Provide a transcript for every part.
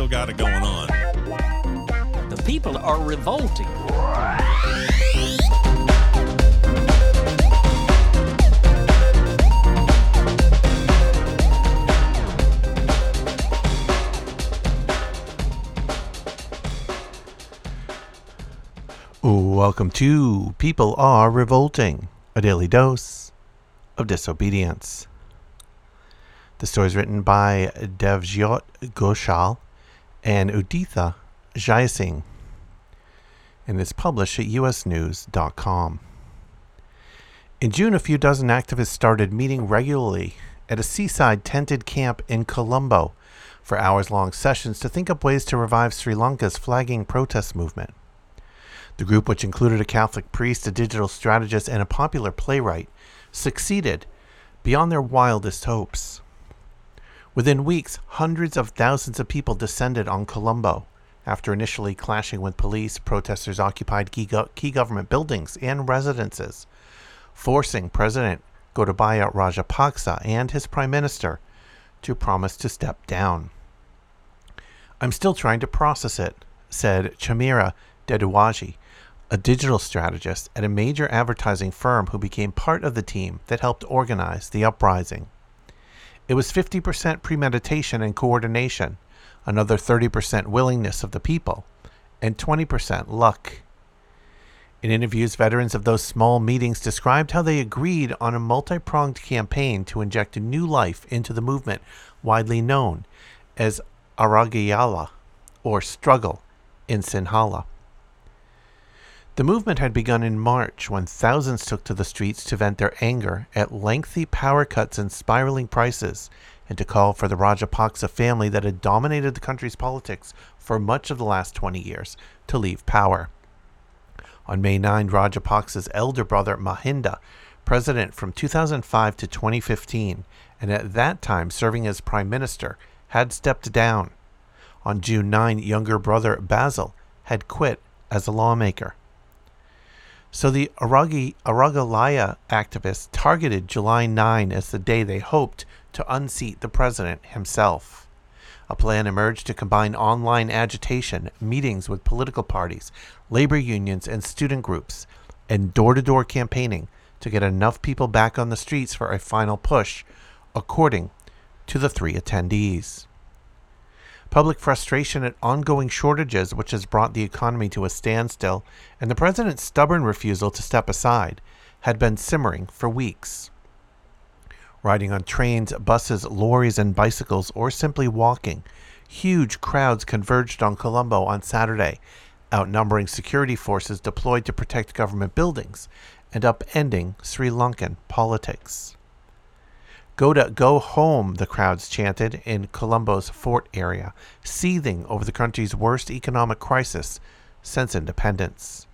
still got it going on. The people are revolting. Welcome to People Are Revolting, a daily dose of disobedience. The story is written by Devjyot Ghoshal and Uditha Jayasinghe and is published at usnews.com. In June, a few dozen activists started meeting regularly at a seaside tented camp in Colombo for hours long sessions to think up ways to revive Sri Lanka's flagging protest movement. The group, which included a Catholic priest, a digital strategist, and a popular playwright, succeeded beyond their wildest hopes. Within weeks, hundreds of thousands of people descended on Colombo. After initially clashing with police, protesters occupied key, go- key government buildings and residences, forcing President Gotabaya Rajapaksa and his prime minister to promise to step down. I'm still trying to process it, said Chamira Dedduwage, a digital strategist at a major advertising firm who became part of the team that helped organize the uprising. It was 50% premeditation and coordination, another 30% willingness of the people, and 20% luck. In interviews, veterans of those small meetings described how they agreed on a multi pronged campaign to inject a new life into the movement widely known as Aragalaya, or struggle, in Sinhala. The movement had begun in March when thousands took to the streets to vent their anger at lengthy power cuts and spiraling prices, and to call for the Rajapaksa family that had dominated the country's politics for much of the last 20 years to leave power. On May 9, Rajapaksa's elder brother Mahinda, president from 2005 to 2015, and at that time serving as prime minister, had stepped down. On June 9, younger brother Basil had quit as a lawmaker. So the Aragi, Aragalaya activists targeted July 9 as the day they hoped to unseat the president himself. A plan emerged to combine online agitation, meetings with political parties, labor unions, and student groups, and door to door campaigning to get enough people back on the streets for a final push, according to the three attendees public frustration at ongoing shortages, which has brought the economy to a standstill, and the president's stubborn refusal to step aside, had been simmering for weeks. Riding on trains, buses, lorries, and bicycles, or simply walking, huge crowds converged on Colombo on Saturday, outnumbering security forces deployed to protect government buildings and upending Sri Lankan politics. Gota go home, the crowds chanted in Colombo's fort area, seething over the country's worst economic crisis since independence.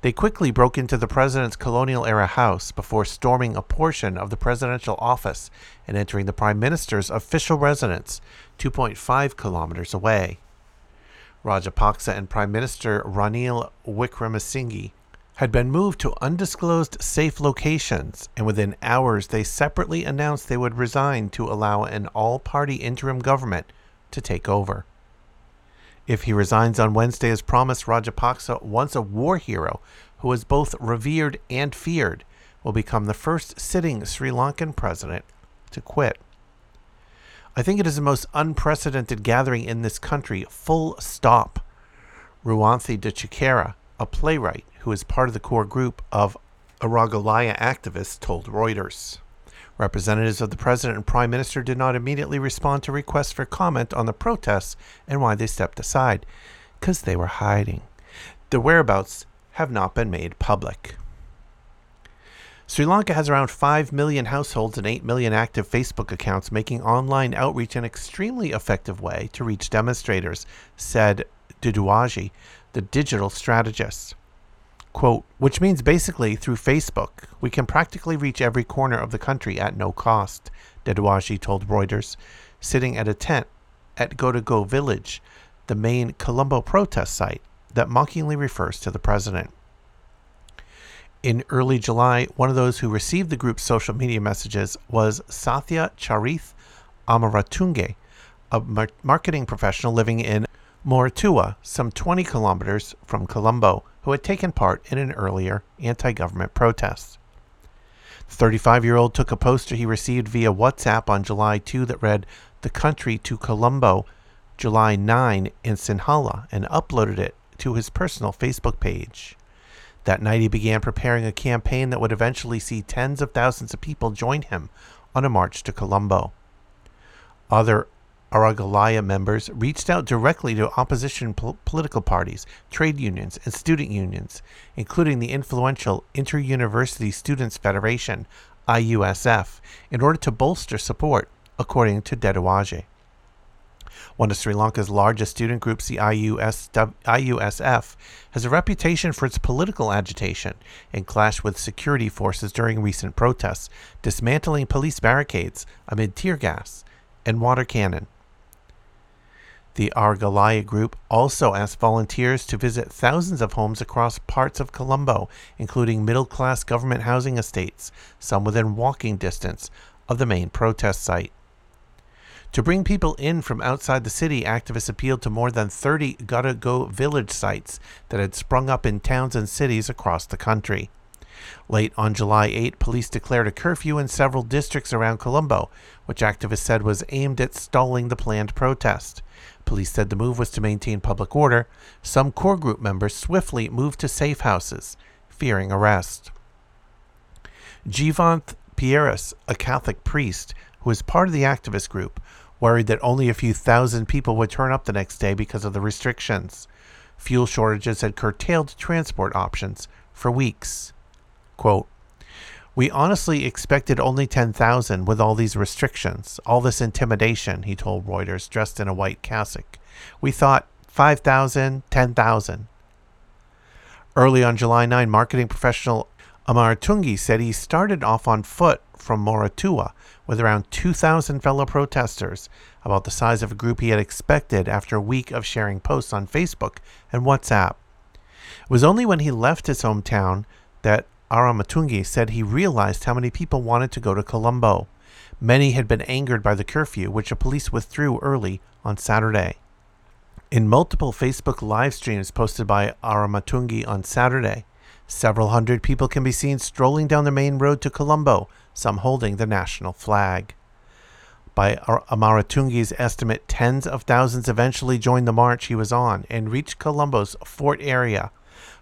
They quickly broke into the president's colonial era house before storming a portion of the presidential office and entering the prime minister's official residence 2.5 kilometers away. Rajapaksa and Prime Minister Ranil Wickremesinghe had been moved to undisclosed safe locations, and within hours they separately announced they would resign to allow an all party interim government to take over. If he resigns on Wednesday as promised, Rajapaksa, once a war hero who was both revered and feared, will become the first sitting Sri Lankan president to quit. I think it is the most unprecedented gathering in this country, full stop. Ruwanthie de Chickera, a playwright who is part of the core group of Aragalaya activists, told Reuters. Representatives of the president and prime minister did not immediately respond to requests for comment on the protests and why they stepped aside, because they were hiding. The whereabouts have not been made public. Sri Lanka has around 5 million households and 8 million active Facebook accounts, making online outreach an extremely effective way to reach demonstrators, said Duduaji, the digital strategist. Quote, which means basically through Facebook, we can practically reach every corner of the country at no cost, Dedduwage told Reuters, sitting at a tent at Go Village, the main Colombo protest site that mockingly refers to the president. In early July, one of those who received the group's social media messages was Sathya Charith Amaratunge, a mar- marketing professional living in Moratuwa, some 20 kilometers from Colombo, who had taken part in an earlier anti government protest. The 35 year old took a poster he received via WhatsApp on July 2 that read, The country to Colombo, July 9 in Sinhala, and uploaded it to his personal Facebook page. That night, he began preparing a campaign that would eventually see tens of thousands of people join him on a march to Colombo. Other Aragalaya members reached out directly to opposition pol- political parties, trade unions, and student unions, including the influential Inter University Students Federation, IUSF, in order to bolster support, according to Dedduwage. One of Sri Lanka's largest student groups, the IUS, IUSF, has a reputation for its political agitation and clashed with security forces during recent protests, dismantling police barricades amid tear gas and water cannon. The Aragalaya group also asked volunteers to visit thousands of homes across parts of Colombo, including middle class government housing estates, some within walking distance of the main protest site. To bring people in from outside the city, activists appealed to more than 30 Gota Go village sites that had sprung up in towns and cities across the country. Late on July 8, police declared a curfew in several districts around Colombo, which activists said was aimed at stalling the planned protest. Police said the move was to maintain public order. Some core group members swiftly moved to safe houses, fearing arrest. Jivanth Peiris, a Catholic priest who was part of the activist group, worried that only a few thousand people would turn up the next day because of the restrictions. Fuel shortages had curtailed transport options for weeks. Quote, we honestly expected only 10,000 with all these restrictions, all this intimidation, he told Reuters, dressed in a white cassock. We thought 5,000, 10,000. Early on July 9, marketing professional Amar Tungi said he started off on foot from Moratuwa with around 2,000 fellow protesters, about the size of a group he had expected after a week of sharing posts on Facebook and WhatsApp. It was only when he left his hometown that Aramatungi said he realized how many people wanted to go to Colombo. Many had been angered by the curfew, which the police withdrew early on Saturday. In multiple Facebook live streams posted by Aramatungi on Saturday, several hundred people can be seen strolling down the main road to Colombo, some holding the national flag. By Amaratungi's estimate, tens of thousands eventually joined the march he was on and reached Colombo's fort area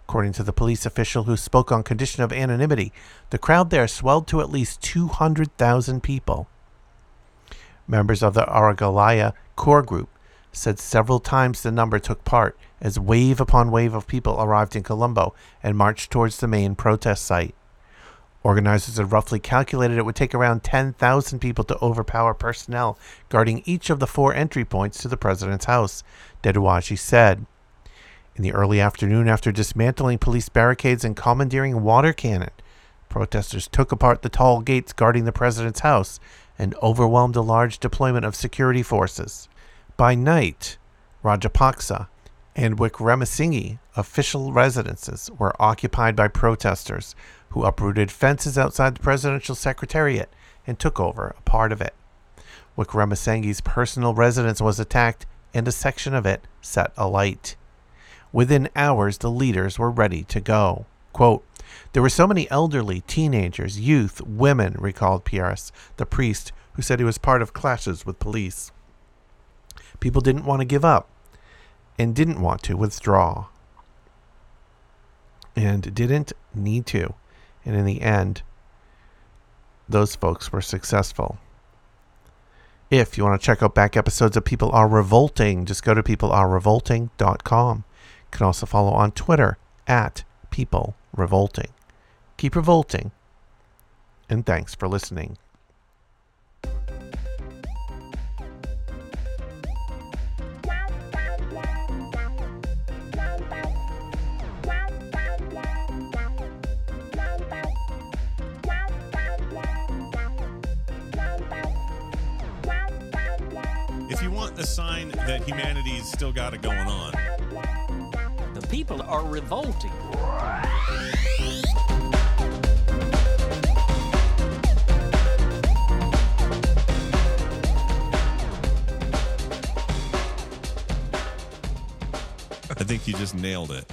According to the police official who spoke on condition of anonymity, the crowd there swelled to at least 200,000 people. Members of the Aragalaya core group said several times the number took part as wave upon wave of people arrived in Colombo and marched towards the main protest site. Organizers had roughly calculated it would take around 10,000 people to overpower personnel guarding each of the four entry points to the president's house, Dedduwage said. In the early afternoon, after dismantling police barricades and commandeering water cannon, protesters took apart the tall gates guarding the president's house and overwhelmed a large deployment of security forces. By night, Rajapaksa and Wickremesinghe official residences were occupied by protesters who uprooted fences outside the presidential secretariat and took over a part of it. Wickremesinghe's personal residence was attacked and a section of it set alight. Within hours, the leaders were ready to go. Quote, there were so many elderly, teenagers, youth, women, recalled Peiris, the priest, who said he was part of clashes with police. People didn't want to give up and didn't want to withdraw and didn't need to. And in the end, those folks were successful. If you want to check out back episodes of People Are Revolting, just go to peoplearerevolting.com. Can also follow on Twitter at People Revolting. Keep revolting, and thanks for listening. If you want a sign that humanity's still got it going on, people are revolting. I think you just nailed it.